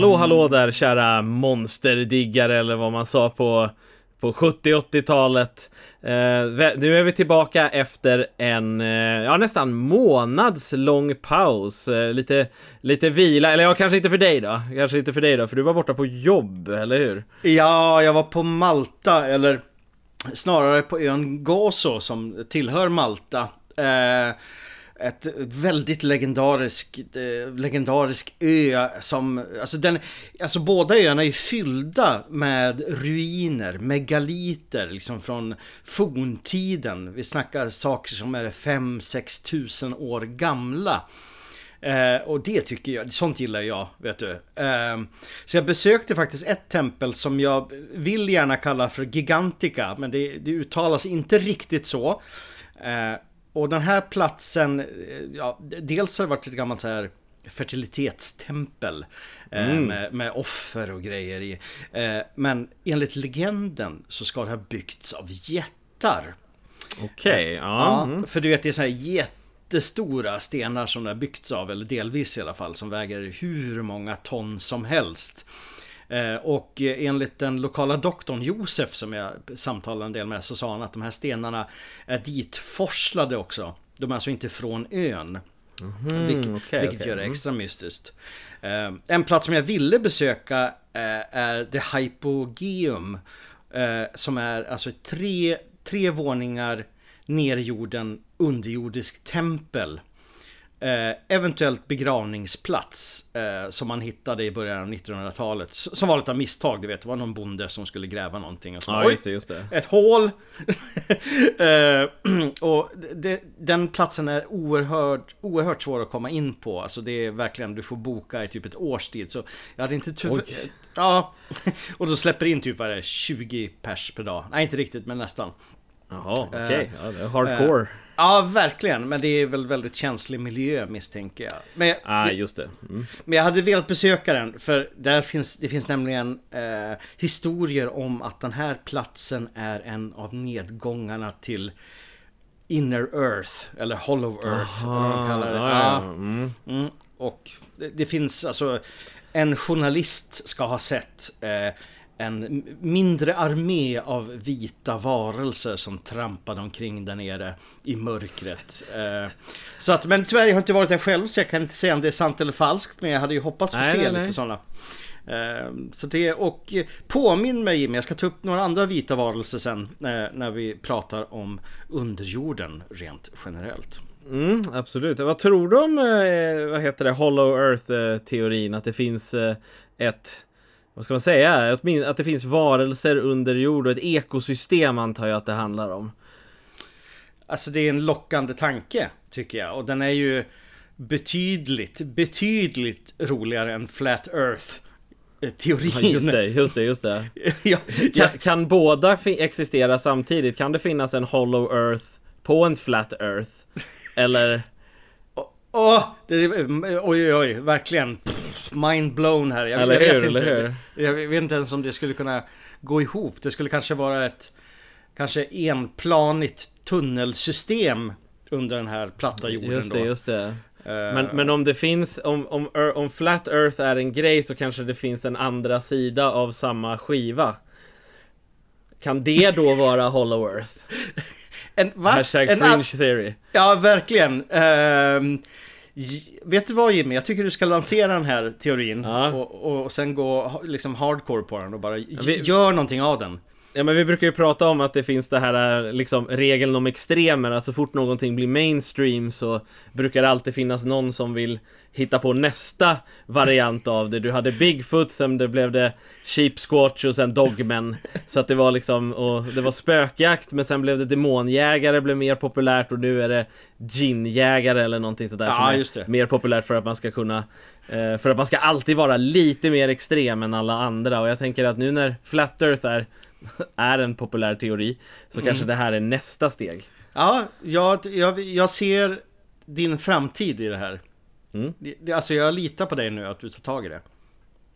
Hallå hallå där kära monsterdiggare eller vad man sa på på 70-80-talet. Eh, nu är vi tillbaka efter en, eh, ja nästan månads lång paus. Eh, lite, lite vila, eller ja, kanske inte för dig då. Kanske inte för dig då, för du var borta på jobb, eller hur? Ja, jag var på Malta, eller snarare på ön Gozo som tillhör Malta. Ett väldigt legendarisk, eh, legendarisk ö som, alltså den, alltså båda öarna är fyllda med ruiner, megaliter liksom från forntiden. Vi snackar saker som är 5-6 tusen år gamla. Eh, och det tycker jag, sånt gillar jag, vet du. Eh, så jag besökte faktiskt ett tempel som jag vill gärna kalla för Gigantica, men det, det uttalas inte riktigt så. Eh, och den här platsen, eh, ja, dels har det varit ett gammalt så här fertilitetstempel eh, mm. med, med, offer och grejer i. Eh, men enligt legenden så ska det ha byggts av jättar. Okej, okay, ja. ja. För du vet det är så här jättestora stenar som det har byggts av, eller delvis i alla fall, som väger hur många ton som helst. Eh, och enligt den lokala doktorn Josef som jag samtalade en del med så sa han att de här stenarna är ditforslade också. De är alltså inte från ön. Mm, Vil okay, vilket okay. gör det mm. extra mystiskt. Eh, en plats som jag ville besöka eh, är The Hypogeum. Som är alltså tre, tre våningar ner i jorden underjordisk tempel. Eh, eventuellt begravningsplats eh, som man hittade i början av 1900-talet. Som var lite av misstag, du vet. Det var någon bonde som skulle gräva någonting. Och så, ja, just det, just det. Ett hål! eh, och det, den platsen är oerhört, oerhört svår att komma in på. Alltså det är verkligen, du får boka i typ ett års tid. Så jag hade inte tyvärr... Ja, och då släpper in typ vad det, 20 pers per dag. Nej, inte riktigt, men nästan. Jaha, okej. Okay. Ja, det är hardcore. Ja, verkligen. Men det är väl väldigt känslig miljö misstänker jag. Men, ah, just det. Mm. Men jag hade velat besöka den. För där finns, det finns nämligen eh, historier om att den här platsen är en av nedgångarna till Inner Earth. Eller Hollow Earth. Aha, vad de kallar det. Ja, mm. Mm. Och det, det, finns alltså... En journalist ska ha sett eh, en mindre armé av vita varelser som trampade omkring där nere i mörkret. Eh, så att, men tyvärr, jag har inte varit där själv så jag kan inte säga om det är sant eller falskt. Men jag hade ju hoppats få nej, se nej, lite sådana. Eh, så det, och påminn mig Jimmy, jag ska ta upp några andra vita varelser sen när vi pratar om underjorden rent generellt. Mm, absolut. Vad tror du om, eh, vad heter det, Hollow Earth-teorin? Att det finns ett vad ska man säga, att det finns varelser under jord och ett ekosystem antar jag att det handlar om. Alltså det är en lockande tanke tycker jag och den är ju betydligt, betydligt roligare än Flat Earth teorin. Ja, just det, just det, just det. ja, ja. Kan, kan, båda existera samtidigt? Kan det finnas en Hollow Earth på en Flat Earth? Eller? Åh, oh, oj, oj, oj, verkligen mind blown här. Jag, eller jag vet hur, inte, eller hur? Jag vet inte ens om det skulle kunna gå ihop. Det skulle kanske vara ett kanske enplanigt tunnelsystem under den här platta jorden Just det, då. just det. Uh, men, men om det finns, om, om, om Flat Earth är en grej så kanske det finns en andra sida av samma skiva. Kan det då vara Hollow Earth? En, va? Hashtag en fringe theory. Ja, verkligen. Uh, vet du vad Jimmy? Jag tycker du ska lansera den här teorin ja. och, och sen gå liksom hardcore på den och bara ja, vi, gör någonting av den. Ja men vi brukar ju prata om att det finns det här liksom regeln om extremer, att så fort någonting blir mainstream så brukar det alltid finnas någon som vill hitta på nästa variant av det. Du hade Bigfoot, sen det blev det Sheep Squatch och sen Dogmen. Så att det var liksom, och det var spökjakt men sen blev det demonjägare blev mer populärt och nu är det ginjägare eller någonting sådär ja, som är mer populärt för att man ska kunna eh, för att man ska alltid vara lite mer extrem än alla andra och jag tänker att nu när Flat Earth är är en populär teori så mm. kanske det här är nästa steg. Ja, jag, jag, jag ser din framtid i det här. Mm. Alltså jag litar på dig nu att du tar tag i det.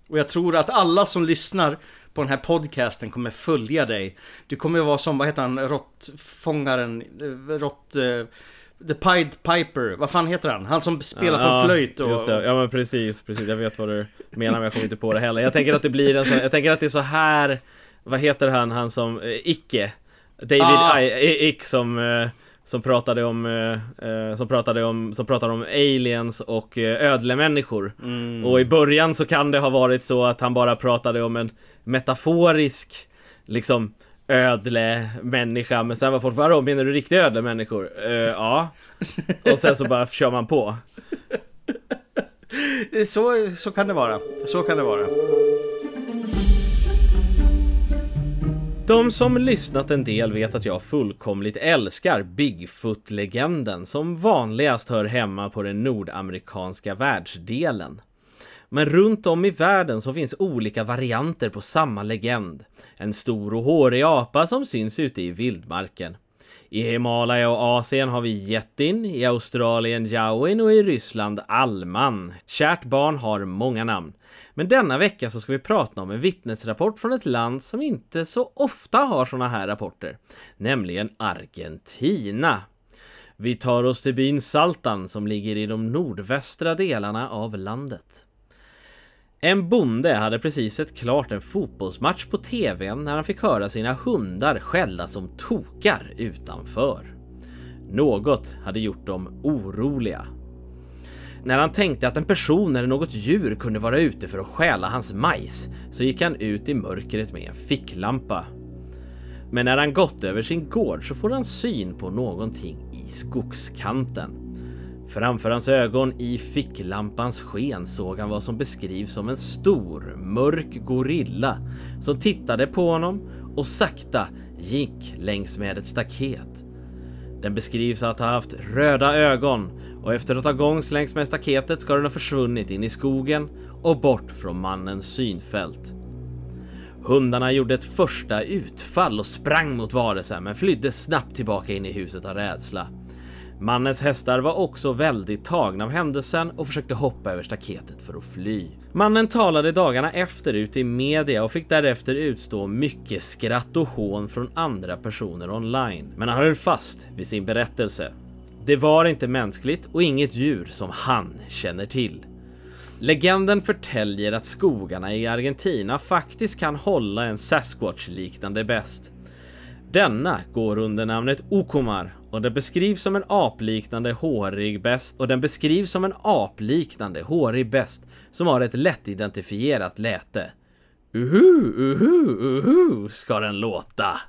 Och jag tror att alla som lyssnar på den här podcasten kommer följa dig. Du kommer vara som, vad heter han, råttfångaren, rått... Eh, The Pied Piper, vad fan heter han? Han som spelar ja, på flöjt och... Just det. Ja men precis, precis. Jag vet vad du menar men jag kommer inte på det heller. Jag tänker att det blir en sån, jag tänker att det är så här Vad heter han, han som, eh, Icke? David Ah. I, Ick som eh, som pratade om, eh, eh, som pratade om, som pratade om aliens och eh, ödlemänniskor. Mm. Och i början så kan det ha varit så att han bara pratade om en metaforisk, liksom ödle människa men sen var folk vadå menar du riktiga ödlemänniskor? Uh, ja Och sen så bara kör man på Så, så kan det vara. Så kan det vara. De som lyssnat en del vet att jag fullkomligt älskar Bigfoot-legenden som vanligast hör hemma på den nordamerikanska världsdelen. Men runt om i världen så finns olika varianter på samma legend. En stor och hårig apa som syns ute i vildmarken. I Himalaya och Asien har vi Jättin, i Australien jawin och i Ryssland Alman. Kärt barn har många namn. Men denna vecka så ska vi prata om en vittnesrapport från ett land som inte så ofta har sådana här rapporter. Nämligen Argentina. Vi tar oss till byn Saltan som ligger i de nordvästra delarna av landet. En bonde hade precis sett klart en fotbollsmatch på TVn när han fick höra sina hundar skälla som tokar utanför. Något hade gjort dem oroliga. När han tänkte att en person eller något djur kunde vara ute för att stjäla hans majs så gick han ut i mörkret med en ficklampa. Men när han gått över sin gård så får han syn på någonting i skogskanten. Framför hans ögon i ficklampans sken såg han vad som beskrivs som en stor mörk gorilla som tittade på honom och sakta gick längs med ett staket. Den beskrivs att ha haft röda ögon och efter att ha gångs längs med staketet ska den ha försvunnit in i skogen och bort från mannens synfält. Hundarna gjorde ett första utfall och sprang mot varelsen men flydde snabbt tillbaka in i huset av rädsla. Mannens hästar var också väldigt tagna av händelsen och försökte hoppa över staketet för att fly. Mannen talade dagarna efter ut i media och fick därefter utstå mycket skratt och hån från andra personer online. Men han höll fast vid sin berättelse. Det var inte mänskligt och inget djur som han känner till. Legenden förtäljer att skogarna i Argentina faktiskt kan hålla en Sasquatch-liknande bäst. Denna går under namnet Okomar och den beskrivs som en apliknande hårig bäst och den beskrivs som en apliknande hårig bäst som har ett lättidentifierat läte. Uhu, uhu, uhu ska den låta.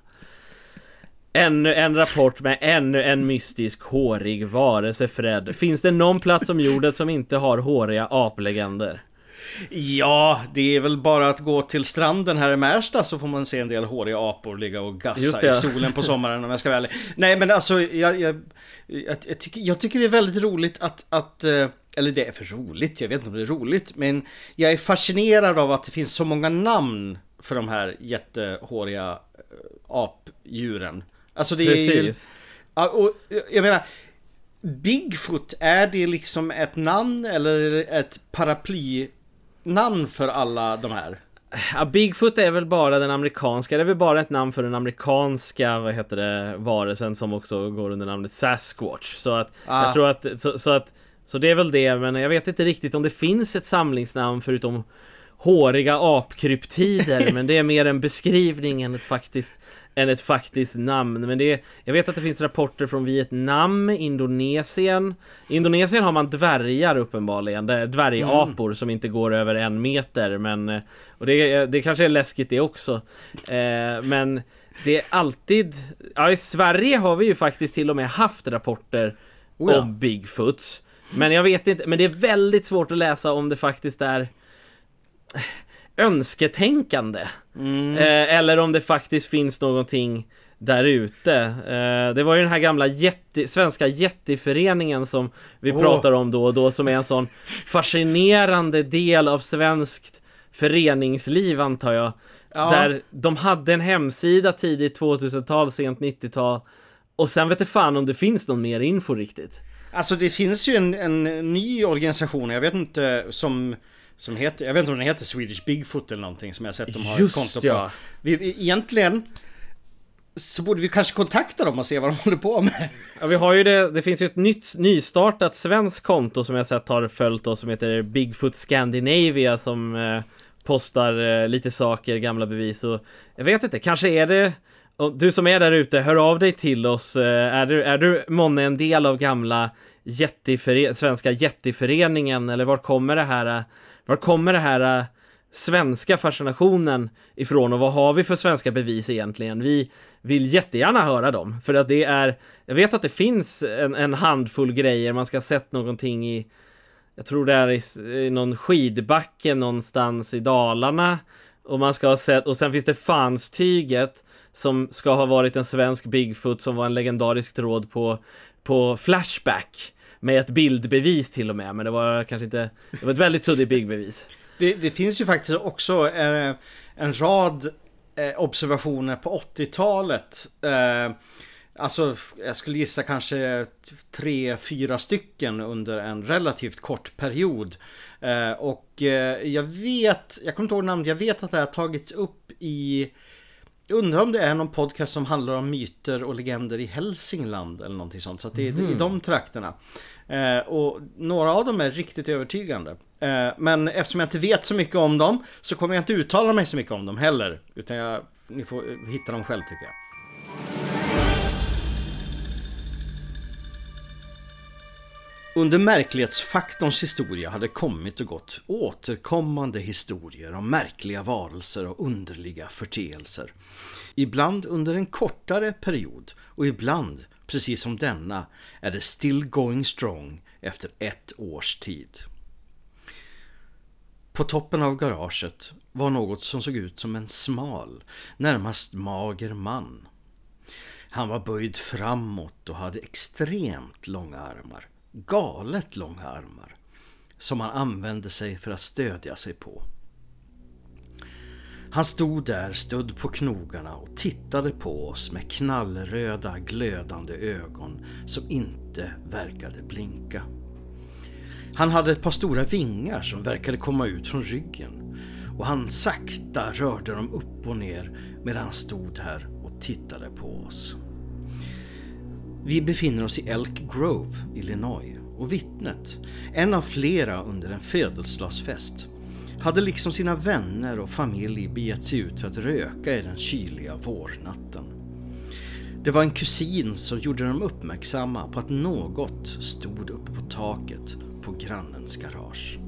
Ännu en rapport med ännu en mystisk hårig varelse Fred. Finns det någon plats om jorden som inte har håriga aplegender? Ja, det är väl bara att gå till stranden här i Märsta så får man se en del håriga apor ligga och gassa i solen på sommaren om jag ska ärlig. Nej men alltså, jag, jag, jag, jag, tycker, jag tycker det är väldigt roligt att, att eh, eller det är för roligt, jag vet inte om det är roligt, men jag är fascinerad av att det finns så många namn för de här jättehåriga eh, apdjuren. Alltså det är ju... Precis. Ja, och jag menar, Bigfoot, är det liksom ett namn eller ett paraplynamn för alla de här? Ja, Bigfoot är väl bara den amerikanska, det är väl bara ett namn för den amerikanska, vad heter det, varelsen som också går under namnet Sasquatch. Så att, Ah. jag tror att, så, så att, så det är väl det, men jag vet inte riktigt om det finns ett samlingsnamn förutom håriga apkryptider, men det är mer en beskrivning än ett faktiskt än ett faktiskt namn, men det är, Jag vet att det finns rapporter från Vietnam, Indonesien. I Indonesien har man dvärgar uppenbarligen, det är dvärgapor som inte går över en meter men eh, Och det, det kanske är läskigt det också. Eh, Men det är alltid Ja i Sverige har vi ju faktiskt till och med haft rapporter Oh ja. om Bigfoots. Men jag vet inte, men det är väldigt svårt att läsa om det faktiskt är önsketänkande. Eh, eller om det faktiskt finns någonting där ute. Eh, det var ju den här gamla jätte, svenska jätteföreningen som vi Åh. pratar om då och då som är en sån fascinerande del av svenskt föreningsliv antar jag. Ja. Där de hade en hemsida tidigt 2000-tal, sent 90-tal. Och sen vet jag fan om det finns någon mer info riktigt. Alltså det finns ju en, en ny organisation, jag vet inte som som heter, jag vet inte om den heter Swedish Bigfoot eller någonting som jag sett de har Just ett konto ja. på. Vi, egentligen så borde vi kanske kontakta dem och se vad de håller på med. Ja, vi har ju det, det finns ju ett nytt nystartat svenskt konto som jag sett har följt oss som heter Bigfoot Scandinavia som eh, postar eh, lite saker, gamla bevis och jag vet inte, kanske är det du som är där ute, hör av dig till oss. Eh, är du, är du månne en del av gamla jättiföre svenska jättiföreningen eller var kommer det här, var kommer det här eh, svenska fascinationen ifrån och vad har vi för svenska bevis egentligen? Vi vill jättegärna höra dem för att det är, jag vet att det finns en, en handfull grejer, man ska ha sett någonting i jag tror det är i, i någon skidbacke någonstans i Dalarna och man ska ha sett, och sen finns det Fanstyget som ska ha varit en svensk Bigfoot som var en legendarisk tråd på, på Flashback med ett bildbevis till och med, men det var kanske inte, det var ett väldigt suddigt bildbevis. Det, det, finns ju faktiskt också eh, en rad eh, observationer på 80-talet. Eh, alltså, jag skulle gissa kanske tre, fyra stycken under en relativt kort period. Eh, och eh, jag vet, jag kommer inte ihåg namnet, jag vet att det har tagits upp i jag undrar om det är någon podcast som handlar om myter och legender i Hälsingland eller någonting sånt. Så att det är mm. i de trakterna. Eh, och några av dem är riktigt övertygande. Eh, men eftersom jag inte vet så mycket om dem så kommer jag inte uttala mig så mycket om dem heller. Utan jag, ni får hitta dem själv tycker jag. Under märklighetsfaktorns historia hade kommit och gått återkommande historier om märkliga varelser och underliga förteelser. Ibland under en kortare period och ibland, precis som denna, är det still going strong efter ett års tid. På toppen av garaget var något som såg ut som en smal, närmast mager man. Han var böjd framåt och hade extremt långa armar galet långa armar som han använde sig för att stödja sig på. Han stod där stödd på knogarna och tittade på oss med knallröda glödande ögon som inte verkade blinka. Han hade ett par stora vingar som verkade komma ut från ryggen och han sakta rörde dem upp och ner medan han stod här och tittade på oss. Vi befinner oss i Elk Grove, Illinois och vittnet, en av flera under en födelsedagsfest, hade liksom sina vänner och familj begett sig ut för att röka i den kyliga vårnatten. Det var en kusin som gjorde dem uppmärksamma på att något stod uppe på taket på grannens garage.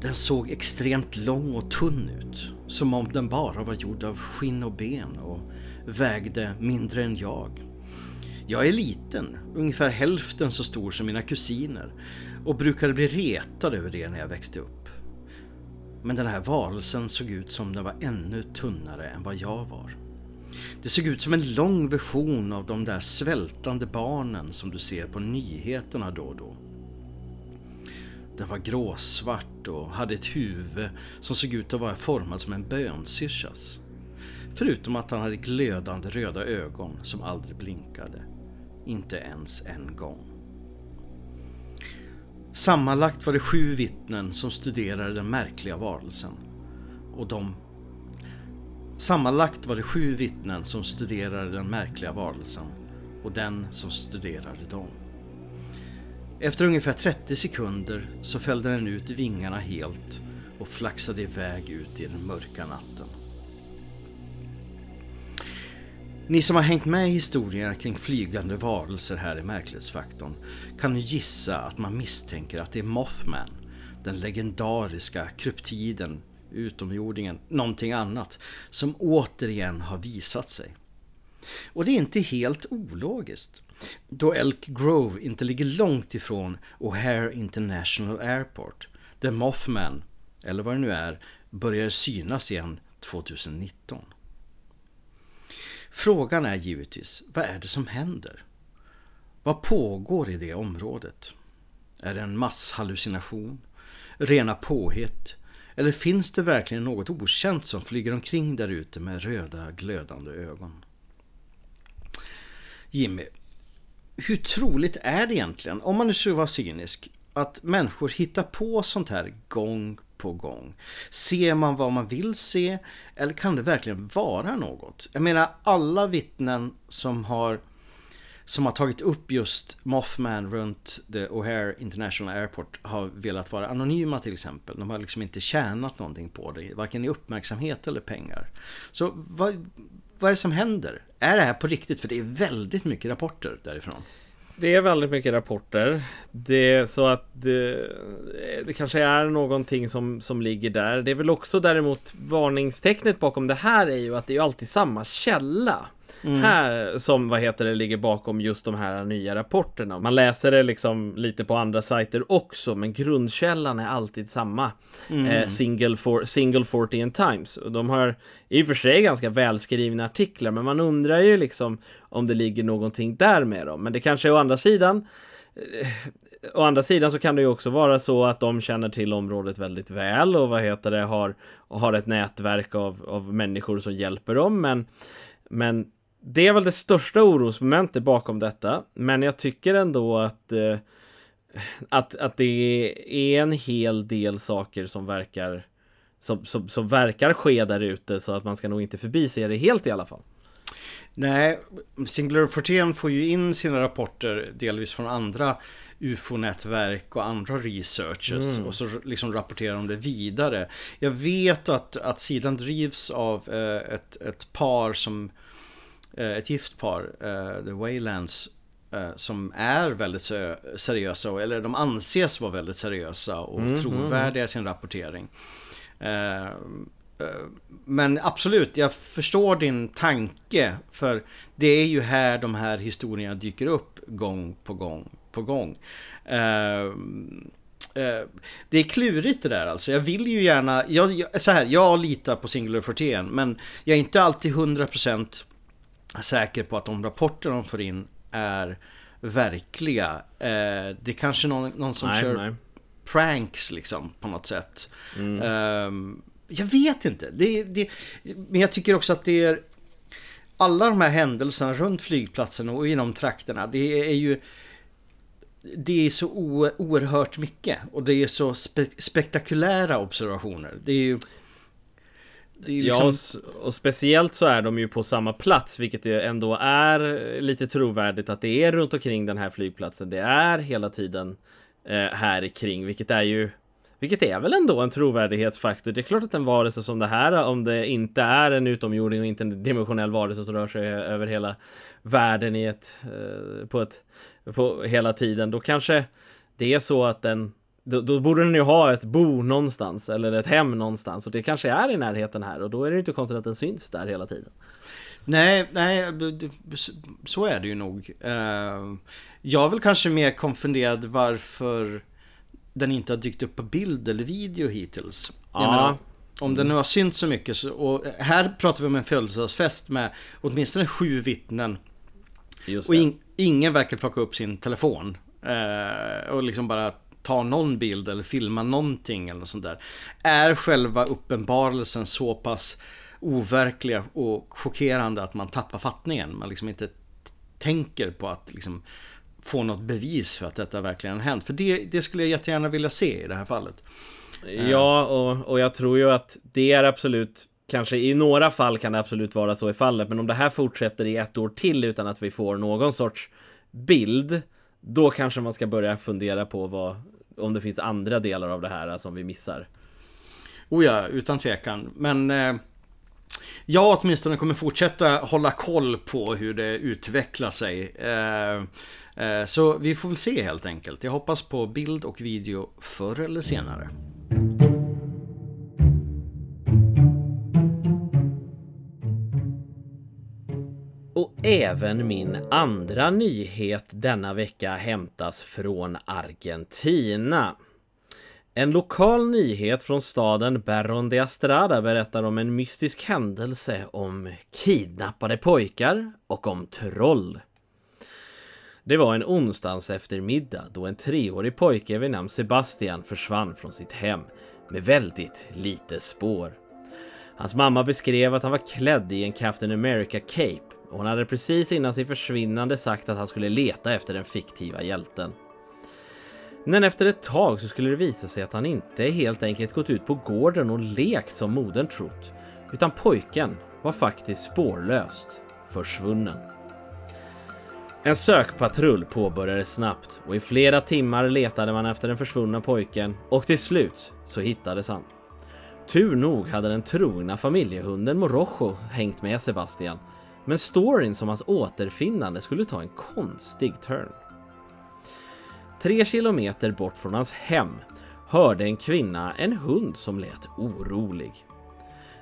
Den såg extremt lång och tunn ut, som om den bara var gjord av skinn och ben och vägde mindre än jag. Jag är liten, ungefär hälften så stor som mina kusiner och brukade bli retad över det när jag växte upp. Men den här varelsen såg ut som den var ännu tunnare än vad jag var. Det såg ut som en lång version av de där svältande barnen som du ser på nyheterna då och då. Den var gråsvart och hade ett huvud som såg ut att vara formad som en bönsyrsas. Förutom att han hade glödande röda ögon som aldrig blinkade. Inte ens en gång. Sammanlagt var det sju vittnen som studerade den märkliga varelsen. Och de... Sammanlagt var det sju vittnen som studerade den märkliga varelsen och den som studerade dem. Efter ungefär 30 sekunder så fällde den ut vingarna helt och flaxade iväg ut i den mörka natten. Ni som har hängt med i historierna kring flygande varelser här i Märklighetsfaktorn kan nu gissa att man misstänker att det är Mothman, den legendariska kryptiden, utomjordingen, någonting annat, som återigen har visat sig. Och det är inte helt ologiskt, då Elk Grove inte ligger långt ifrån O'Hare International Airport, där Mothman, eller vad det nu är, börjar synas igen 2019. Frågan är givetvis, vad är det som händer? Vad pågår i det området? Är det en masshallucination? Rena påhitt? Eller finns det verkligen något okänt som flyger omkring där ute med röda glödande ögon? Jimmy, hur troligt är det egentligen, om man nu skulle vara cynisk, att människor hittar på sånt här gång på gång? Ser man vad man vill se? Eller kan det verkligen vara något? Jag menar alla vittnen som har som har tagit upp just Mothman runt the O'Hare International Airport har velat vara anonyma till exempel. De har liksom inte tjänat någonting på det, varken i uppmärksamhet eller pengar. Så vad, vad är det som händer? Är det här på riktigt? För det är väldigt mycket rapporter därifrån. Det är väldigt mycket rapporter. Det är så att det, det, kanske är någonting som, som ligger där. Det är väl också däremot varningstecknet bakom det här är ju att det är alltid samma källa. Mm. Här som, vad heter det, ligger bakom just de här nya rapporterna. Man läser det liksom lite på andra sajter också, men grundkällan är alltid samma. Mm. Eh, single, for, single 40 Times. Och de har i och för sig ganska välskrivna artiklar, men man undrar ju liksom om det ligger någonting där med dem. Men det kanske är å andra sidan eh, Å andra sidan så kan det ju också vara så att de känner till området väldigt väl och vad heter det har, har ett nätverk av, av människor som hjälper dem men, men det är väl det största orosmomentet bakom detta. Men jag tycker ändå att, eh, att, att det är en hel del saker som verkar som, som, som verkar ske där ute så att man ska nog inte förbise det helt i alla fall. Nej, Singular 41 får ju in sina rapporter delvis från andra UFO-nätverk och andra researchers mm. och så liksom rapporterar de det vidare. Jag vet att, att sidan drivs av eh, ett, ett par som ett gift par, eh, The Waylands, eh, som är väldigt seriösa, eller de anses vara väldigt seriösa och mm, trovärdiga i sin rapportering. Men absolut, jag förstår din tanke. För det är ju här de här historierna dyker upp gång på gång på gång. Det är klurigt det där alltså. Jag vill ju gärna, jag, så här, jag litar på Singular 41 men jag är inte alltid 100% säker på att de rapporter de får in är verkliga. Eh, det är kanske någon, någon som nej, kör nej. pranks liksom på något sätt. Mm. Eh, jag vet inte. Det, det, men jag tycker också att det är alla de här händelserna runt flygplatsen och inom trakterna. Det är ju det är så oerhört mycket och det är så spe spektakulära observationer. Det är ju liksom... Ja, och, och, speciellt så är de ju på samma plats, vilket ändå är lite trovärdigt att det är runt omkring den här flygplatsen. Det är hela tiden eh, här kring, vilket är ju vilket är väl ändå en trovärdighetsfaktor. Det är klart att en varelse som det här, om det inte är en utomjording och inte en dimensionell varelse som rör sig över hela världen i ett, eh, på ett, på hela tiden, då kanske det är så att den då, då, borde den ju ha ett bo någonstans eller ett hem någonstans och det kanske är i närheten här och då är det inte konstigt att den syns där hela tiden. Nej, nej, så är det ju nog. Eh, jag är väl kanske mer konfunderad varför den inte har dykt upp på bild eller video hittills. Ja. Menar, om den nu har synts så mycket så, och här pratar vi om en födelsedagsfest med åtminstone sju vittnen. och in, ingen verkar plocka upp sin telefon. Eh, och liksom bara ta någon bild eller filma någonting eller sånt där. Är själva uppenbarelsen så pass overkliga och chockerande att man tappar fattningen. Man liksom inte tänker på att liksom få något bevis för att detta verkligen har hänt. För det, det skulle jag jättegärna vilja se i det här fallet. Ja, och, och jag tror ju att det är absolut Kanske i några fall kan det absolut vara så i fallet, men om det här fortsätter i ett år till utan att vi får någon sorts bild, då kanske man ska börja fundera på vad, om det finns andra delar av det här som vi missar. Oh ja, utan tvekan. Men eh, jag åtminstone kommer fortsätta hålla koll på hur det utvecklar sig. Eh, eh, så vi får väl se helt enkelt. Jag hoppas på bild och video förr eller senare. Och även min andra nyhet denna vecka hämtas från Argentina. En lokal nyhet från staden Berron de Astrada berättar om en mystisk händelse om kidnappade pojkar och om troll. Det var en onsdags eftermiddag då en treårig pojke vid namn Sebastian försvann från sitt hem med väldigt lite spår. Hans mamma beskrev att han var klädd i en Captain America cape hon hade precis innan sin försvinnande sagt att han skulle leta efter den fiktiva hjälten. Men efter ett tag så skulle det visa sig att han inte helt enkelt gått ut på gården och lekt som modern trott, utan pojken var faktiskt spårlöst försvunnen. En sökpatrull påbörjades snabbt och i flera timmar letade man efter den försvunna pojken och till slut så hittades han. Tur nog hade den trogna familjehunden Morojo hängt med Sebastian, men storyn som hans återfinnande skulle ta en konstig turn. Tre kilometer bort från hans hem hörde en kvinna en hund som lät orolig.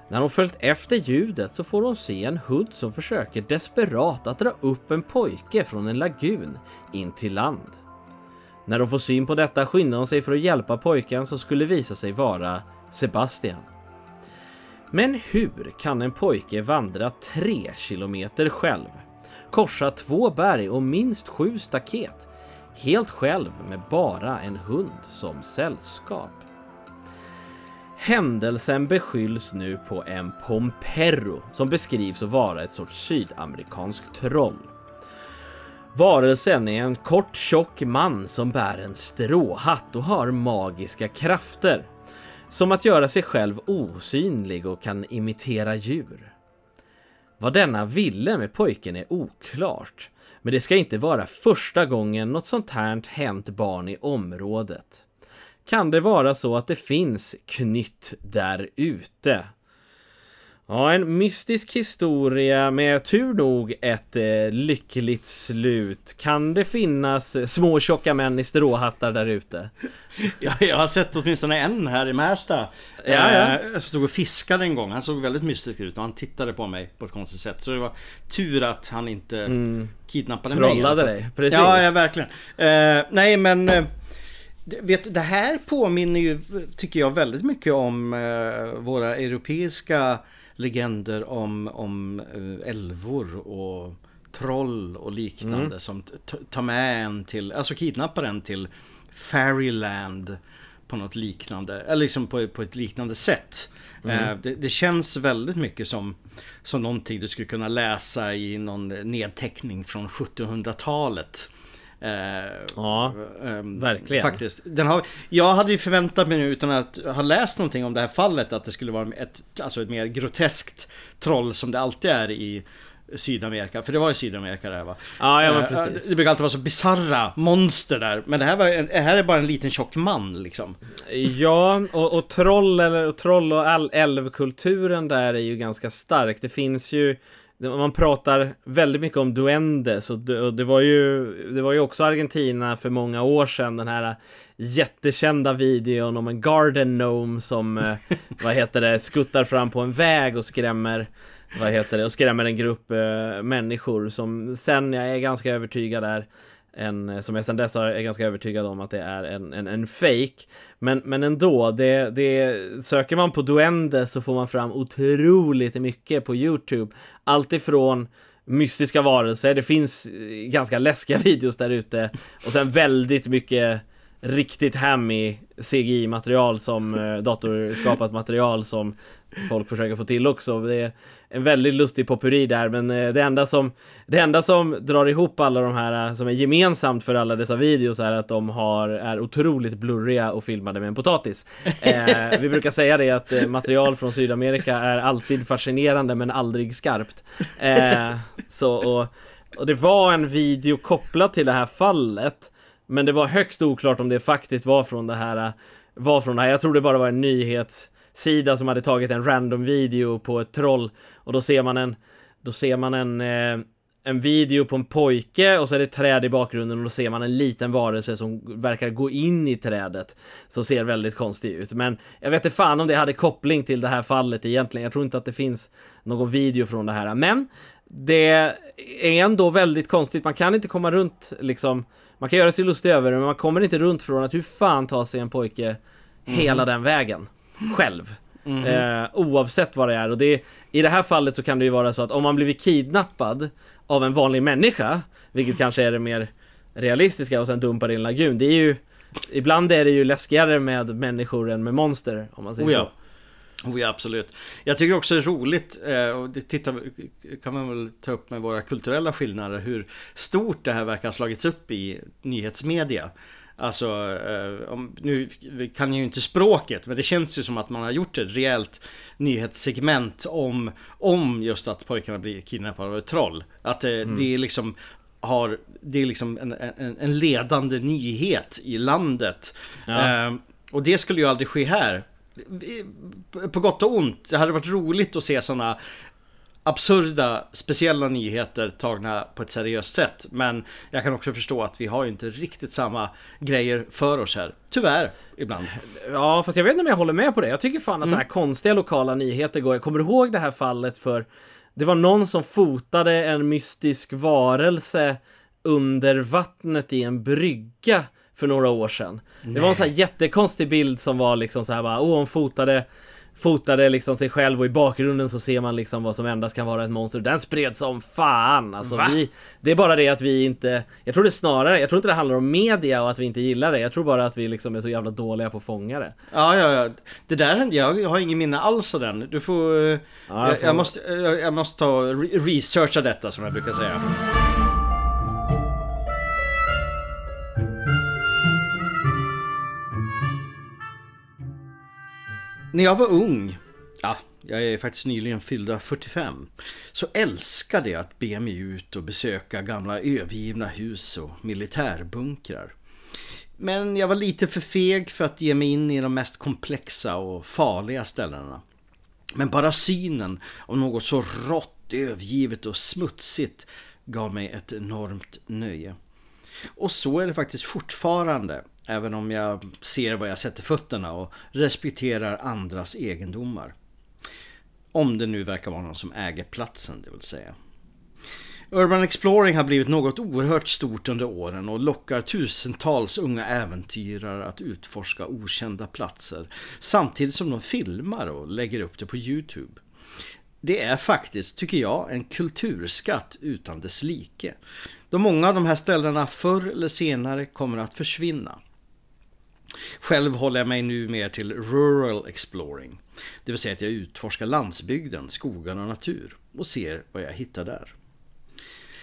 När hon följt efter ljudet så får hon se en hund som försöker desperat att dra upp en pojke från en lagun in till land. När hon får syn på detta skyndar hon sig för att hjälpa pojken som skulle visa sig vara Sebastian. Men hur kan en pojke vandra tre kilometer själv, korsa två berg och minst sju staket, helt själv med bara en hund som sällskap? Händelsen beskylls nu på en Pomperro som beskrivs att vara ett sorts sydamerikanskt troll. Varelsen är en kort tjock man som bär en stråhatt och har magiska krafter. Som att göra sig själv osynlig och kan imitera djur. Vad denna ville med pojken är oklart, men det ska inte vara första gången något sånt här hänt barn i området. Kan det vara så att det finns knytt där ute? Ja, en mystisk historia med tur nog ett eh, lyckligt slut. Kan det finnas eh, små tjocka män i stråhattar där ute? Ja, jag har sett åtminstone en här i Märsta. Ja, ja. Eh, jag stod och fiskade en gång. Han såg väldigt mystisk ut och han tittade på mig på ett konstigt sätt. Så det var tur att han inte mm. kidnappade Trollade mig. Trollade dig, precis. Ja, ja verkligen. Eh, nej, men... Eh, vet, det här påminner ju, tycker jag, väldigt mycket om eh, våra europeiska legender om, om uh, älvor och troll och liknande mm. som tar med en till, alltså kidnappar en till Fairyland på något liknande, eller liksom på, på ett liknande sätt. Mm. Uh, det, det, känns väldigt mycket som, som någonting du skulle kunna läsa i någon nedteckning från 1700-talet. Eh, ja, um, verkligen. Faktiskt. Den har, jag hade ju förväntat mig nu utan att ha läst någonting om det här fallet att det skulle vara ett, alltså ett mer groteskt troll som det alltid är i Sydamerika, för det var ju Sydamerika där va? Ja, ja men eh, precis. Det brukar alltid vara så bizarra monster där, men det här, var, det här är bara en liten tjock man liksom. Ja, och, och troll, eller, och troll och älvkulturen där är ju ganska stark. Det finns ju man pratar väldigt mycket om duendes och det, var ju, det var ju också Argentina för många år sedan den här jättekända videon om en garden gnome som, eh, vad heter det, skuttar fram på en väg och skrämmer vad heter det, och skrämmer en grupp eh, människor som sen, jag är ganska övertygad är en, eh, som jag sedan dess är ganska övertygad om att det är en, en, en fake. Men, men ändå, det, det, söker man på Duende så får man fram otroligt mycket på Youtube. Allt ifrån mystiska varelser, det finns eh, ganska läskiga videos där ute och sen väldigt mycket riktigt hammy CGI-material som eh, datorskapat material som folk försöker få till också. Det är en väldigt lustig popuri där, men eh, det enda som det enda som drar ihop alla de här eh, som är gemensamt för alla dessa videos är att de har, är otroligt blurriga och filmade med en potatis. Eh, vi brukar säga det att material från Sydamerika är alltid fascinerande men aldrig skarpt. Eh, så, och, och det var en video kopplad till det här fallet men det var högst oklart om det faktiskt var från det här var från det här. Jag tror det bara var en nyhetssida som hade tagit en random video på ett troll och då ser man en då ser man en eh, en video på en pojke och så är det ett träd i bakgrunden och då ser man en liten varelse som verkar gå in i trädet. Som ser väldigt konstig ut. Men jag vet inte fan om det hade koppling till det här fallet egentligen. Jag tror inte att det finns någon video från det här. Men det är ändå väldigt konstigt. Man kan inte komma runt liksom man kan göra sig lustig över det, men man kommer inte runt från att hur fan tar sig en pojke mm. hela den vägen själv? Mm. Eh, oavsett vad det är. Och det, I det här fallet så kan det ju vara så att om man blivit kidnappad av en vanlig människa, vilket kanske är det mer realistiska och sen dumpar i en lagun. Det är ju Ibland är det ju läskigare med människor än med monster om man säger oh ja. så. Oh ja, absolut. Jag tycker också det är roligt, eh, och det tittar, kan man väl ta upp med våra kulturella skillnader, hur stort det här verkar ha slagits upp i nyhetsmedia. Alltså, eh, nu kan ju inte språket, men det känns ju som att man har gjort ett rejält nyhetssegment om, om just att pojkarna blir kidnappade av ett troll. Att det, mm. det är liksom har, det är liksom en, en, en ledande nyhet i landet. Ja. Eh, och det skulle ju aldrig ske här. På gott och ont. Det hade varit roligt att se sådana absurda, speciella nyheter tagna på ett seriöst sätt. Men jag kan också förstå att vi har ju inte riktigt samma grejer för oss här. Tyvärr, ibland. Ja, fast jag vet inte om jag håller med på det. Jag tycker fan att mm. så här konstiga lokala nyheter går. Jag kommer ihåg det här fallet för det var någon som fotade en mystisk varelse under vattnet i en brygga för några år sedan. Nej. Det var en sån här jättekonstig bild som var liksom så här bara, oh hon fotade fotade liksom sig själv och i bakgrunden så ser man liksom vad som endast kan vara ett monster. Den spreds som fan! Alltså vi, det är bara det att vi inte... Jag tror det snarare, jag tror inte det handlar om media och att vi inte gillar det. Jag tror bara att vi liksom är så jävla dåliga på att fånga det. Ja, ja, ja. Det där hände jag, jag har ingen minne alls av den. Du får... Ja, jag, får... jag, måste, jag, jag måste ta researcha detta som jag brukar säga. När jag var ung, ja, jag är faktiskt nyligen fyllda 45, så älskade jag att be mig ut och besöka gamla övergivna hus och militärbunkrar. Men jag var lite för feg för att ge mig in i de mest komplexa och farliga ställena. Men bara synen av något så rått, övergivet och smutsigt gav mig ett enormt nöje. Och så är det faktiskt fortfarande Även om jag ser var jag sätter fötterna och respekterar andras egendomar. Om det nu verkar vara någon som äger platsen, det vill säga. Urban Exploring har blivit något oerhört stort under åren och lockar tusentals unga äventyrare att utforska okända platser samtidigt som de filmar och lägger upp det på Youtube. Det är faktiskt, tycker jag, en kulturskatt utan dess like. Då många av de här ställena förr eller senare kommer att försvinna. Själv håller jag mig nu mer till rural exploring. Det vill säga att jag utforskar landsbygden, skogarna och natur och ser vad jag hittar där.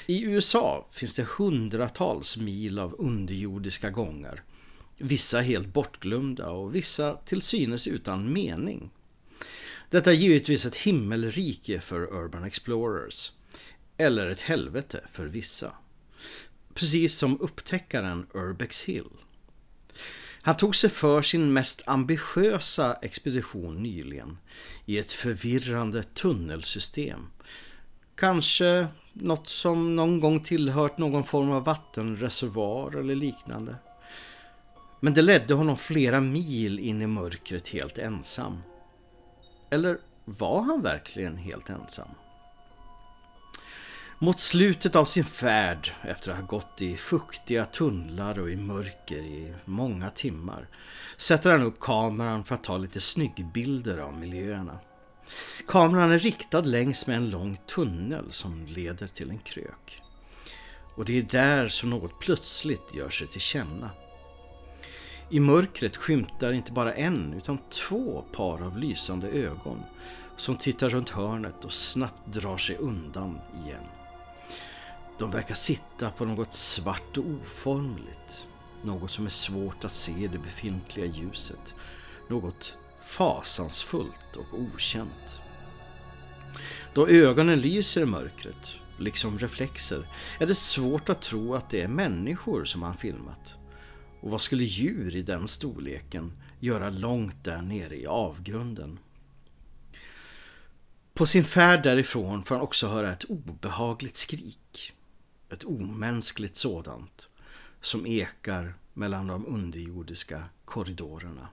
I USA finns det hundratals mil av underjordiska gångar. Vissa helt bortglömda och vissa till synes utan mening. Detta är givetvis ett himmelrike för Urban Explorers. Eller ett helvete för vissa. Precis som upptäckaren Urbex Hill. Han tog sig för sin mest ambitiösa expedition nyligen i ett förvirrande tunnelsystem. Kanske något som någon gång tillhört någon form av vattenreservoar eller liknande. Men det ledde honom flera mil in i mörkret helt ensam. Eller var han verkligen helt ensam? Mot slutet av sin färd, efter att ha gått i fuktiga tunnlar och i mörker i många timmar, sätter han upp kameran för att ta lite snyggbilder av miljöerna. Kameran är riktad längs med en lång tunnel som leder till en krök. Och det är där som något plötsligt gör sig till känna. I mörkret skymtar inte bara en utan två par av lysande ögon som tittar runt hörnet och snabbt drar sig undan igen. De verkar sitta på något svart och oformligt. Något som är svårt att se i det befintliga ljuset. Något fasansfullt och okänt. Då ögonen lyser i mörkret, liksom reflexer, är det svårt att tro att det är människor som han filmat. Och vad skulle djur i den storleken göra långt där nere i avgrunden? På sin färd därifrån får han också höra ett obehagligt skrik. Ett omänskligt sådant som ekar mellan de underjordiska korridorerna.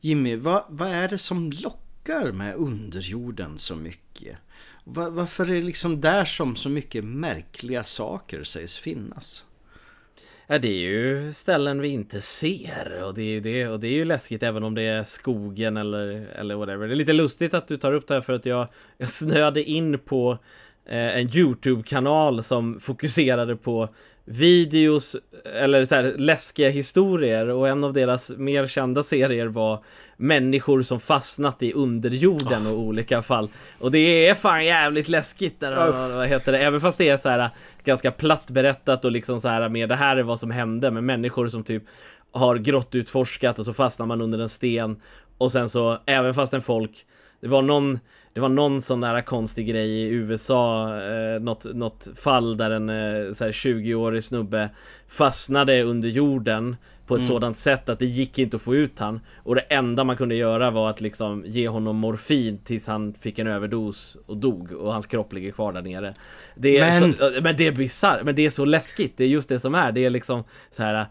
Jimmy, vad, vad är det som lockar med underjorden så mycket? Var, varför är det liksom där som så mycket märkliga saker sägs finnas? Ja, det är ju ställen vi inte ser och det är ju det och det är ju läskigt även om det är skogen eller, eller whatever. Det är lite lustigt att du tar upp det här för att jag, jag snöade in på en Youtube-kanal som fokuserade på videos eller så här läskiga historier och en av deras mer kända serier var människor som fastnat i underjorden och olika fall. Och det är fan jävligt läskigt där, Uff. vad heter det? Även fast det är så här ganska platt berättat och liksom så här med det här är vad som hände med människor som typ har grottutforskat och så fastnar man under en sten och sen så även fast en folk det var någon det var någon sån där konstig grej i USA, eh, något, något fall där en eh, så här 20-årig snubbe fastnade under jorden på ett Mm. sådant sätt att det gick inte att få ut han. Och det enda man kunde göra var att liksom ge honom morfin tills han fick en överdos och dog och hans kropp ligger kvar där nere. Det Men- så, men det är bisarrt, men det är så läskigt, det är just det som är, det är liksom så här.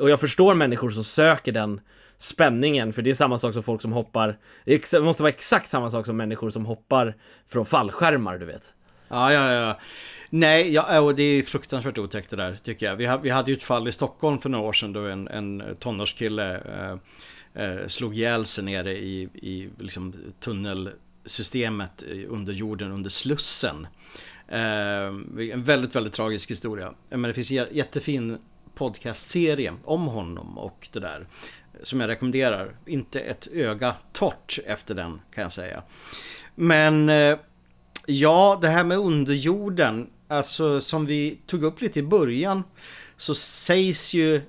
Och jag förstår människor som söker den spänningen, för det är samma sak som folk som hoppar Det måste vara exakt samma sak som människor som hoppar från fallskärmar, du vet Ja, ja, ja. Nej, ja, och det är fruktansvärt otäckt det där tycker jag. Vi, ha, vi hade ju ett fall i Stockholm för några år sedan då en, en tonårskille eh, eh, slog ihjäl sig nere i, i liksom, tunnelsystemet eh, under jorden, under Slussen. Eh, en väldigt, väldigt tragisk historia. Men det finns en jättefin podcastserie om honom och det där. Som jag rekommenderar. Inte ett öga torrt efter den kan jag säga. Men eh, Ja, det här med underjorden, alltså som vi tog upp lite i början, så sägs ju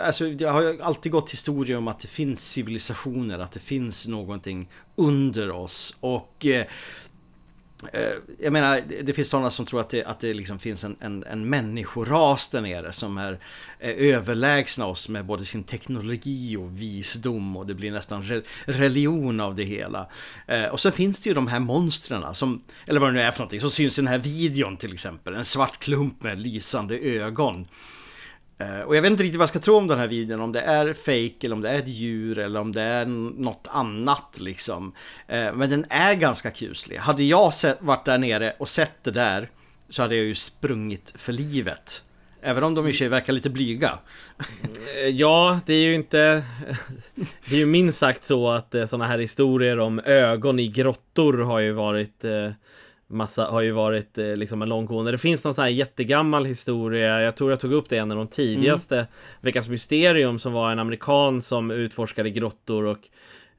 Alltså det har ju alltid gått historia om att det finns civilisationer, att det finns någonting under oss och eh, Eh, jag menar, det- finns sådana som tror att det, att det liksom finns en, en, en människoras där nere som är, är överlägsna oss med både sin teknologi och visdom och det blir nästan re, religion av det hela. Eh, och så finns det ju de här monstren som, eller vad det nu är för någonting, som syns i den här videon till exempel. En svart klump med lysande ögon. Eh, och jag vet inte riktigt vad jag ska tro om den här videon, om det är fake eller om det är ett djur eller om det är något annat liksom. Eh, men den är ganska kuslig. Hade jag sett, varit där nere och sett det där så hade jag ju sprungit för livet. Även om de i och för sig verkar lite blyga. Eh, ja, det är ju inte Det är ju minst sagt så att sådana här historier om ögon i grottor har ju varit eh, Massa har ju varit eh, liksom en långgående Det finns någon sån här jättegammal historia Jag tror jag tog upp det i en av de tidigaste Veckans Mysterium som var en amerikan som utforskade grottor och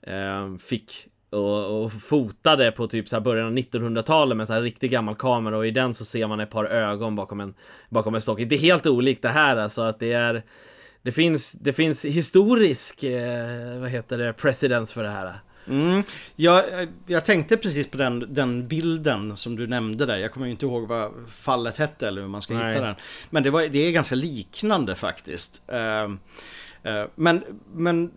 eh, Fick och, och fotade på typ så här början av 1900-talet med så här riktigt gammal kamera och i den så ser man ett par ögon bakom en Bakom en stock. Det är helt olikt det här alltså att det är det finns, det finns historisk, eh, vad heter det, precedens för det här. Mm. Jag, jag tänkte precis på den, den bilden som du nämnde där. Jag kommer ju inte ihåg vad fallet hette eller hur man ska Nej. hitta den. Men det, var, det är ganska liknande faktiskt. Ehm, eh, men, men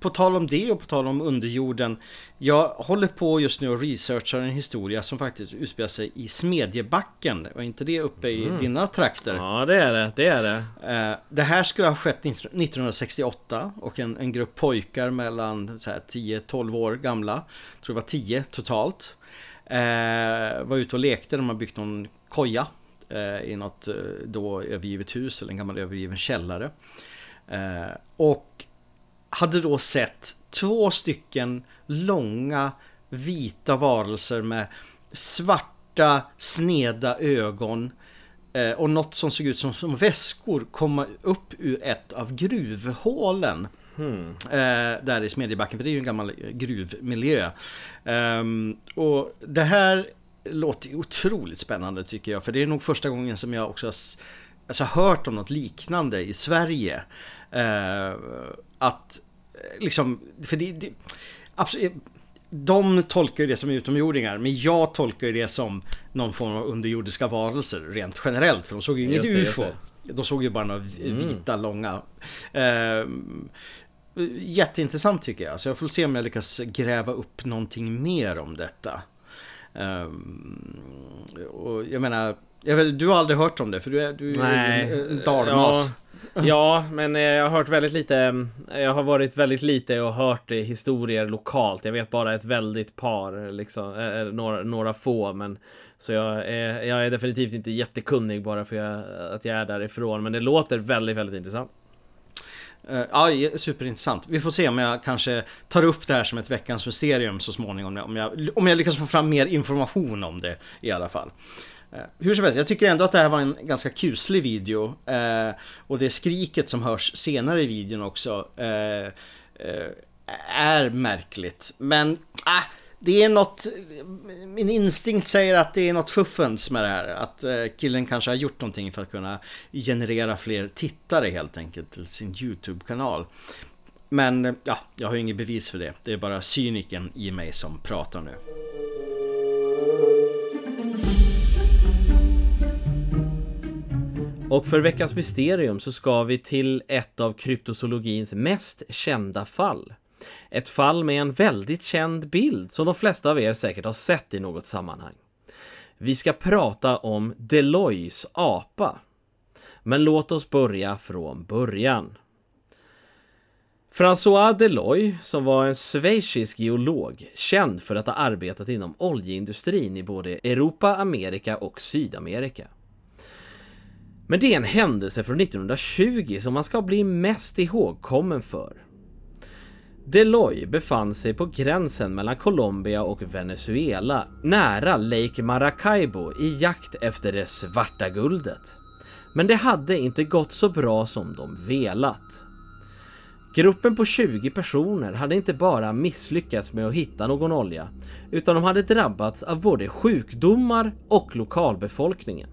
på tal om det och på tal om underjorden. Jag håller på just nu och researchar en historia som faktiskt utspelar sig i Smedjebacken. Var inte det uppe i dina trakter? Ja, det är det, det är det. Eh, Det här skulle ha skett 1968 och en, en grupp pojkar mellan så här 10-12 år gamla, jag tror det var 10 totalt, eh, var ute och lekte. De har byggt någon koja eh, i något då övergivet hus eller en gammal övergiven källare. Och hade då sett två stycken långa vita varelser med svarta sneda ögon eh, och något som såg ut som, som väskor komma upp ur ett av gruvhålen. Hmm. Eh, där i Smedjebacken, för det är ju en gammal gruvmiljö. Ehm, och det här låter otroligt spännande tycker jag, för det är nog första gången som jag också har alltså, hört om något liknande i Sverige. Eh, att liksom, för det, det absolut, de tolkar ju det som utomjordingar, men jag tolkar ju det som någon form av underjordiska varelser rent generellt, för de såg ju inget det, UFO. De såg ju bara några Mm. vita, långa. Ehm, jätteintressant tycker jag. Så jag får se om jag lyckas gräva upp någonting mer om detta. Ehm, och jag menar, jag vet, du har aldrig hört om det för du är, du är Nej. en, en dalmas. Ja, ja, men eh, jag har hört väldigt lite. Mm, jag har varit väldigt lite och hört historier lokalt. Jag vet bara ett väldigt par, liksom, eh, eh, några, några få, men så jag är, jag är definitivt inte jättekunnig bara för jag, att jag är därifrån. Men det låter väldigt, väldigt intressant. Eh, ja, superintressant. Vi får se om jag kanske tar upp det här som ett veckans mysterium så småningom. Om jag, om jag lyckas få fram mer information om det i alla fall. Eh, hur som helst, jag tycker ändå att det här var en ganska kuslig video. Eh, och det skriket som hörs senare i videon också eh, eh är märkligt. Men ah, det är något, min instinkt säger att det är något fuffens med det här. Att eh, killen kanske har gjort någonting för att kunna generera fler tittare helt enkelt till sin YouTube-kanal. Men eh, ja, jag har ju inget bevis för det. Det är bara cyniken i mig som pratar nu. Och för veckans mysterium så ska vi till ett av kryptozoologins mest kända fall. Ett fall med en väldigt känd bild som de flesta av er säkert har sett i något sammanhang. Vi ska prata om Deloys apa. Men låt oss börja från början. François Deloy, som var en schweizisk geolog, känd för att ha arbetat inom oljeindustrin i både Europa, Amerika och Sydamerika. Men det är en händelse från 1920 som man ska bli mest ihågkommen för. Deloy befann sig på gränsen mellan Colombia och Venezuela, nära Lake Maracaibo i jakt efter det svarta guldet. Men det hade inte gått så bra som de velat. Gruppen på 20 personer hade inte bara misslyckats med att hitta någon olja, utan de hade drabbats av både sjukdomar och lokalbefolkningen.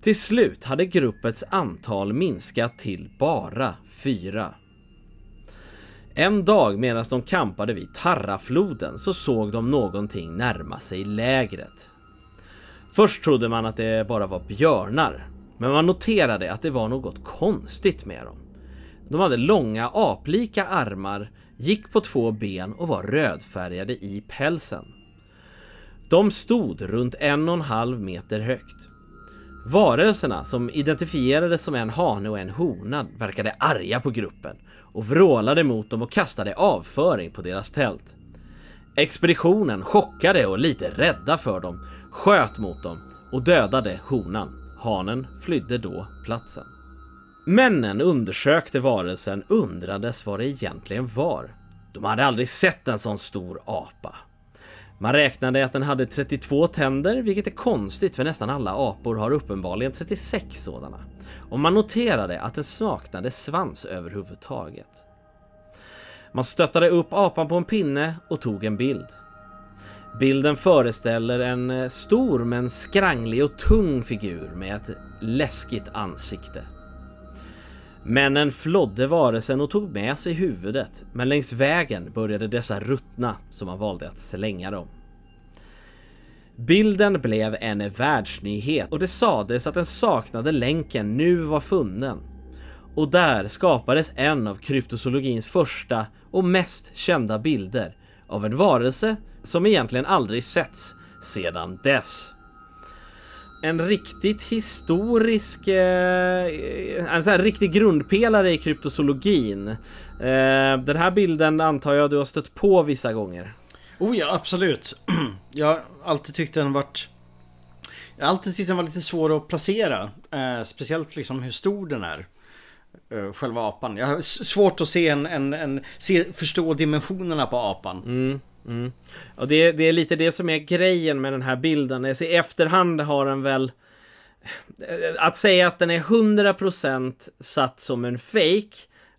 Till slut hade gruppens antal minskat till bara fyra. En dag medan de kampade vid Tarrafloden så såg de någonting närma sig lägret. Först trodde man att det bara var björnar, men man noterade att det var något konstigt med dem. De hade långa aplika armar, gick på två ben och var rödfärgade i pälsen. De stod runt en och en halv meter högt. Varelserna, som identifierades som en hane och en hona, verkade arga på gruppen och vrålade mot dem och kastade avföring på deras tält. Expeditionen, chockade och lite rädda för dem, sköt mot dem och dödade honan. Hanen flydde då platsen. Männen undersökte varelsen undrades vad det egentligen var. De hade aldrig sett en sån stor apa. Man räknade att den hade 32 tänder, vilket är konstigt för nästan alla apor har uppenbarligen 36 sådana. Och man noterade att den saknade svans överhuvudtaget. Man stöttade upp apan på en pinne och tog en bild. Bilden föreställer en eh, stor men skranglig och tung figur med ett läskigt ansikte. Männen flodde varelsen och tog med sig huvudet, men längs vägen började dessa ruttna så man valde att slänga dem. Bilden blev en världsnyhet och det sades att den saknade länken nu var funnen. Och där skapades en av kryptozoologins första och mest kända bilder av en varelse som egentligen aldrig setts sedan dess en riktigt historisk, eh, en sån här riktig grundpelare i kryptozoologin. Eh, den här bilden antar jag du har stött på vissa gånger. Oh ja, absolut. Jag har alltid tyckt den varit... Jag har alltid tyckt den var lite svår att placera. Eh, speciellt liksom hur stor den är. Eh, själva apan. Jag har svårt att se en, en, en se, förstå dimensionerna på apan. Mm. Mm. Och det, det, är lite det som är grejen med den här bilden. I efterhand har den väl... Eh, att säga att den är 100% satt som en fake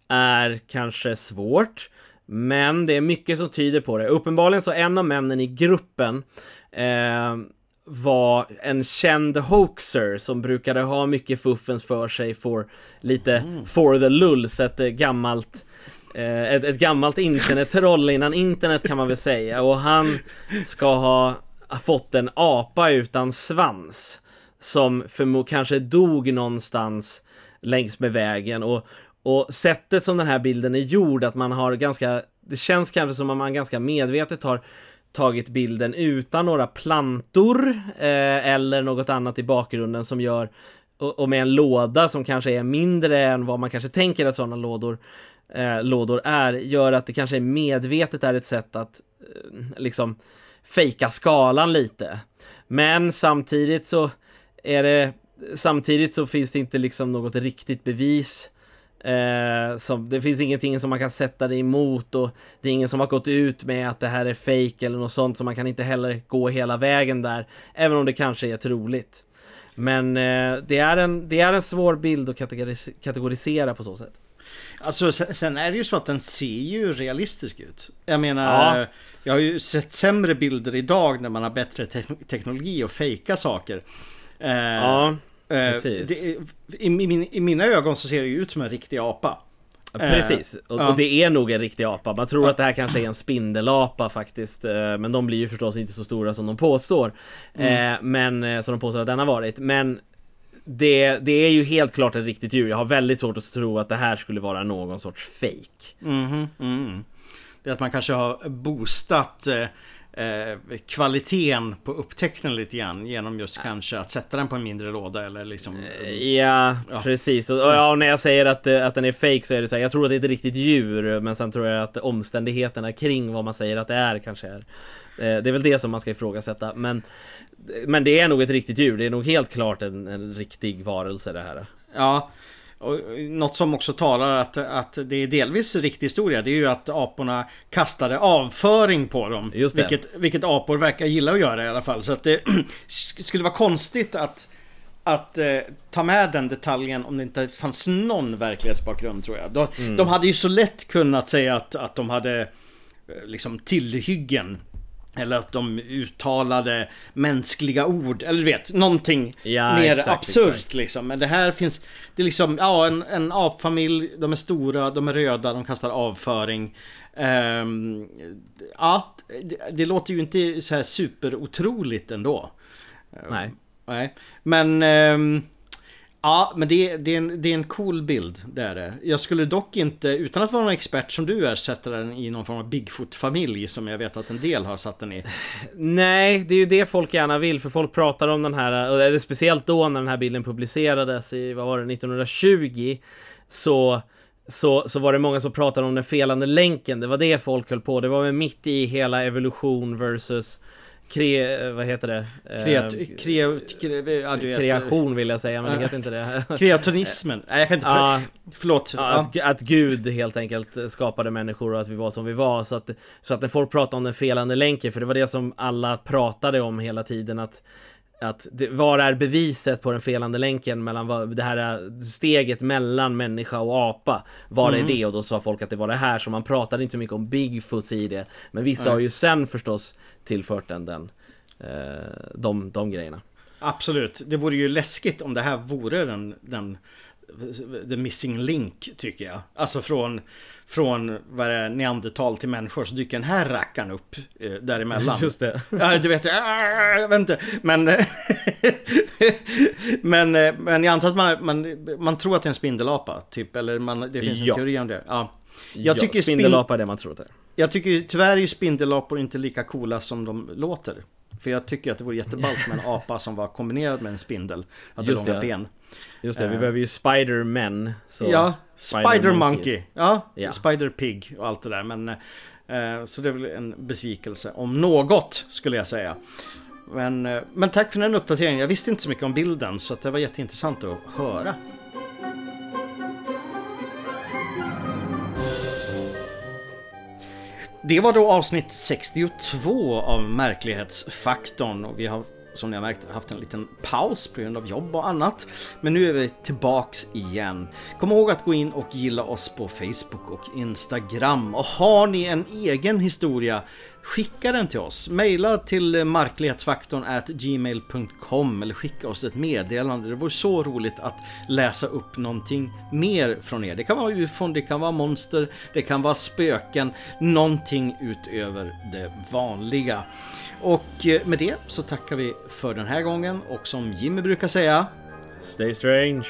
är kanske svårt. Men det är mycket som tyder på det. Uppenbarligen så en av männen i gruppen eh, var en känd hoaxer som brukade ha mycket fuffens för sig för lite mm. for the lulls, ett gammalt Eh, ett, ett gammalt internettroll innan internet kan man väl säga och han ska ha fått en apa utan svans som förmo kanske dog någonstans längs med vägen och, och sättet som den här bilden är gjord att man har ganska det känns kanske som att man ganska medvetet har tagit bilden utan några plantor eh, eller något annat i bakgrunden som gör och, och med en låda som kanske är mindre än vad man kanske tänker att sådana lådor eh, lådor är, gör att det kanske är medvetet är ett sätt att eh, liksom fejka skalan lite. Men samtidigt så är det Samtidigt så finns det inte liksom något riktigt bevis Eh, som, det finns ingenting som man kan sätta det emot och det är ingen som har gått ut med att det här är fake eller något sånt så man kan inte heller gå hela vägen där. Även om det kanske är troligt. Men eh, det, är en, det är en svår bild att kategoris kategorisera på så sätt. Alltså sen är det ju så att den ser ju realistisk ut. Jag menar, ja. jag har ju sett sämre bilder idag när man har bättre te teknologi och fejka saker. Eh, ja, precis. Det, i, i, I mina ögon så ser det ju ut som en riktig apa. Precis, och, ja. och, det är nog en riktig apa. Man tror att det här kanske är en spindelapa faktiskt. Eh, men de blir ju förstås inte så stora som de påstår. Mm. Eh, men som de påstår att den har varit. Men det, det är ju helt klart ett riktigt djur. Jag har väldigt svårt att tro att det här skulle vara någon sorts fake. Mm, mm. Det är att man kanske har boostat eh, eh, kvaliteten på upptäckten lite grann genom just kanske att sätta den på en mindre låda eller liksom eh, Ja, ja. precis och, och, ja, när jag säger att, eh, att den är fake så är det så här, jag tror att det är ett riktigt djur men sen tror jag att omständigheterna kring vad man säger att det är kanske är det är väl det som man ska ifrågasätta men men det är nog ett riktigt djur. Det är nog helt klart en, en riktig varelse det här. Ja. Och något som också talar att, att det är delvis riktig historia det är ju att aporna kastade avföring på dem. Just det. Vilket, vilket apor verkar gilla att göra i alla fall. Så att det skulle vara konstigt att att eh, ta med den detaljen om det inte fanns någon verklighetsbakgrund tror jag. De, mm. de hade ju så lätt kunnat säga att, att de hade eh, liksom tillhyggen eller att de uttalade mänskliga ord, eller du vet, någonting ja, mer exakt, absurt exakt. liksom. Men det här finns, det är liksom, ja en, en apfamilj, de är stora, de är röda, de kastar avföring. Um, ja, det, det, låter ju inte så här superotroligt ändå. Nej. Nej, men um, Ja, men det, det, är en, det är en cool bild, det är det. Jag skulle dock inte, utan att vara någon expert som du är, sätta den i någon form av Bigfoot-familj som jag vet att en del har satt den i. Nej, det är ju det folk gärna vill, för folk pratar om den här, och det är speciellt då när den här bilden publicerades i, vad var det, 1920, så så, så var det många som pratade om den felande länken. Det var det folk höll på. Det var mitt i hela evolution versus Kre, vad heter det? Kreat, ehm, kreat, kre, ja, kreation vill jag säga, men det heter inte det. Kreatonismen. Nej, jag kan inte... Ja, förlåt. Ja, att, att, Gud helt enkelt skapade människor och att vi var som vi var. Så att, så att när folk pratade om den felande länken, för det var det som alla pratade om hela tiden, att att det, var är beviset på den felande länken mellan vad, det här steget mellan människa och apa? Var mm. är det? Och då sa folk att det var det här, så man pratade inte så mycket om Bigfoots i det. Men vissa Nej. har ju sen förstås tillfört den, den eh, de, de grejerna. Absolut, det vore ju läskigt om det här vore den, den the missing link tycker jag. Alltså från, från vad det är, neandertal till människor så dyker den här rackaren upp eh, däremellan. Just det. Ja, du vet, jag, jag vet inte. Men, men, eh, men jag antar att man, man, man tror att det är en spindelapa, typ. Eller man, det finns en ja. teori om det. Ja. Jag ja, tycker spindelapa är det man tror det är. Jag tycker tyvärr är ju spindelapor inte lika coola som de låter. För jag tycker att det vore jätteballt med en apa som var kombinerad med en spindel. Hade Just långa det. ben. Just det, vi uh, behöver ju Spider-Men. Ja, Spider-Monkey. Ja, ja. Spider-Pig och allt det där. Men, uh, så det är väl en besvikelse om något skulle jag säga. Men, uh, men tack för den uppdateringen. Jag visste inte så mycket om bilden så det var jätteintressant att höra. Det var då avsnitt 62 av Märklighetsfaktorn och vi har som ni har märkt haft en liten paus på grund av jobb och annat. Men nu är vi tillbaks igen. Kom ihåg att gå in och gilla oss på Facebook och Instagram. Och har ni en egen historia, skicka den till oss. Maila till marklighetsfaktorn gmail.com eller skicka oss ett meddelande. Det vore så roligt att läsa upp någonting mer från er. Det kan vara ufon, det kan vara monster, det kan vara spöken, någonting utöver det vanliga. Och eh, med det så tackar vi för den här gången och som Jimmy brukar säga Stay strange.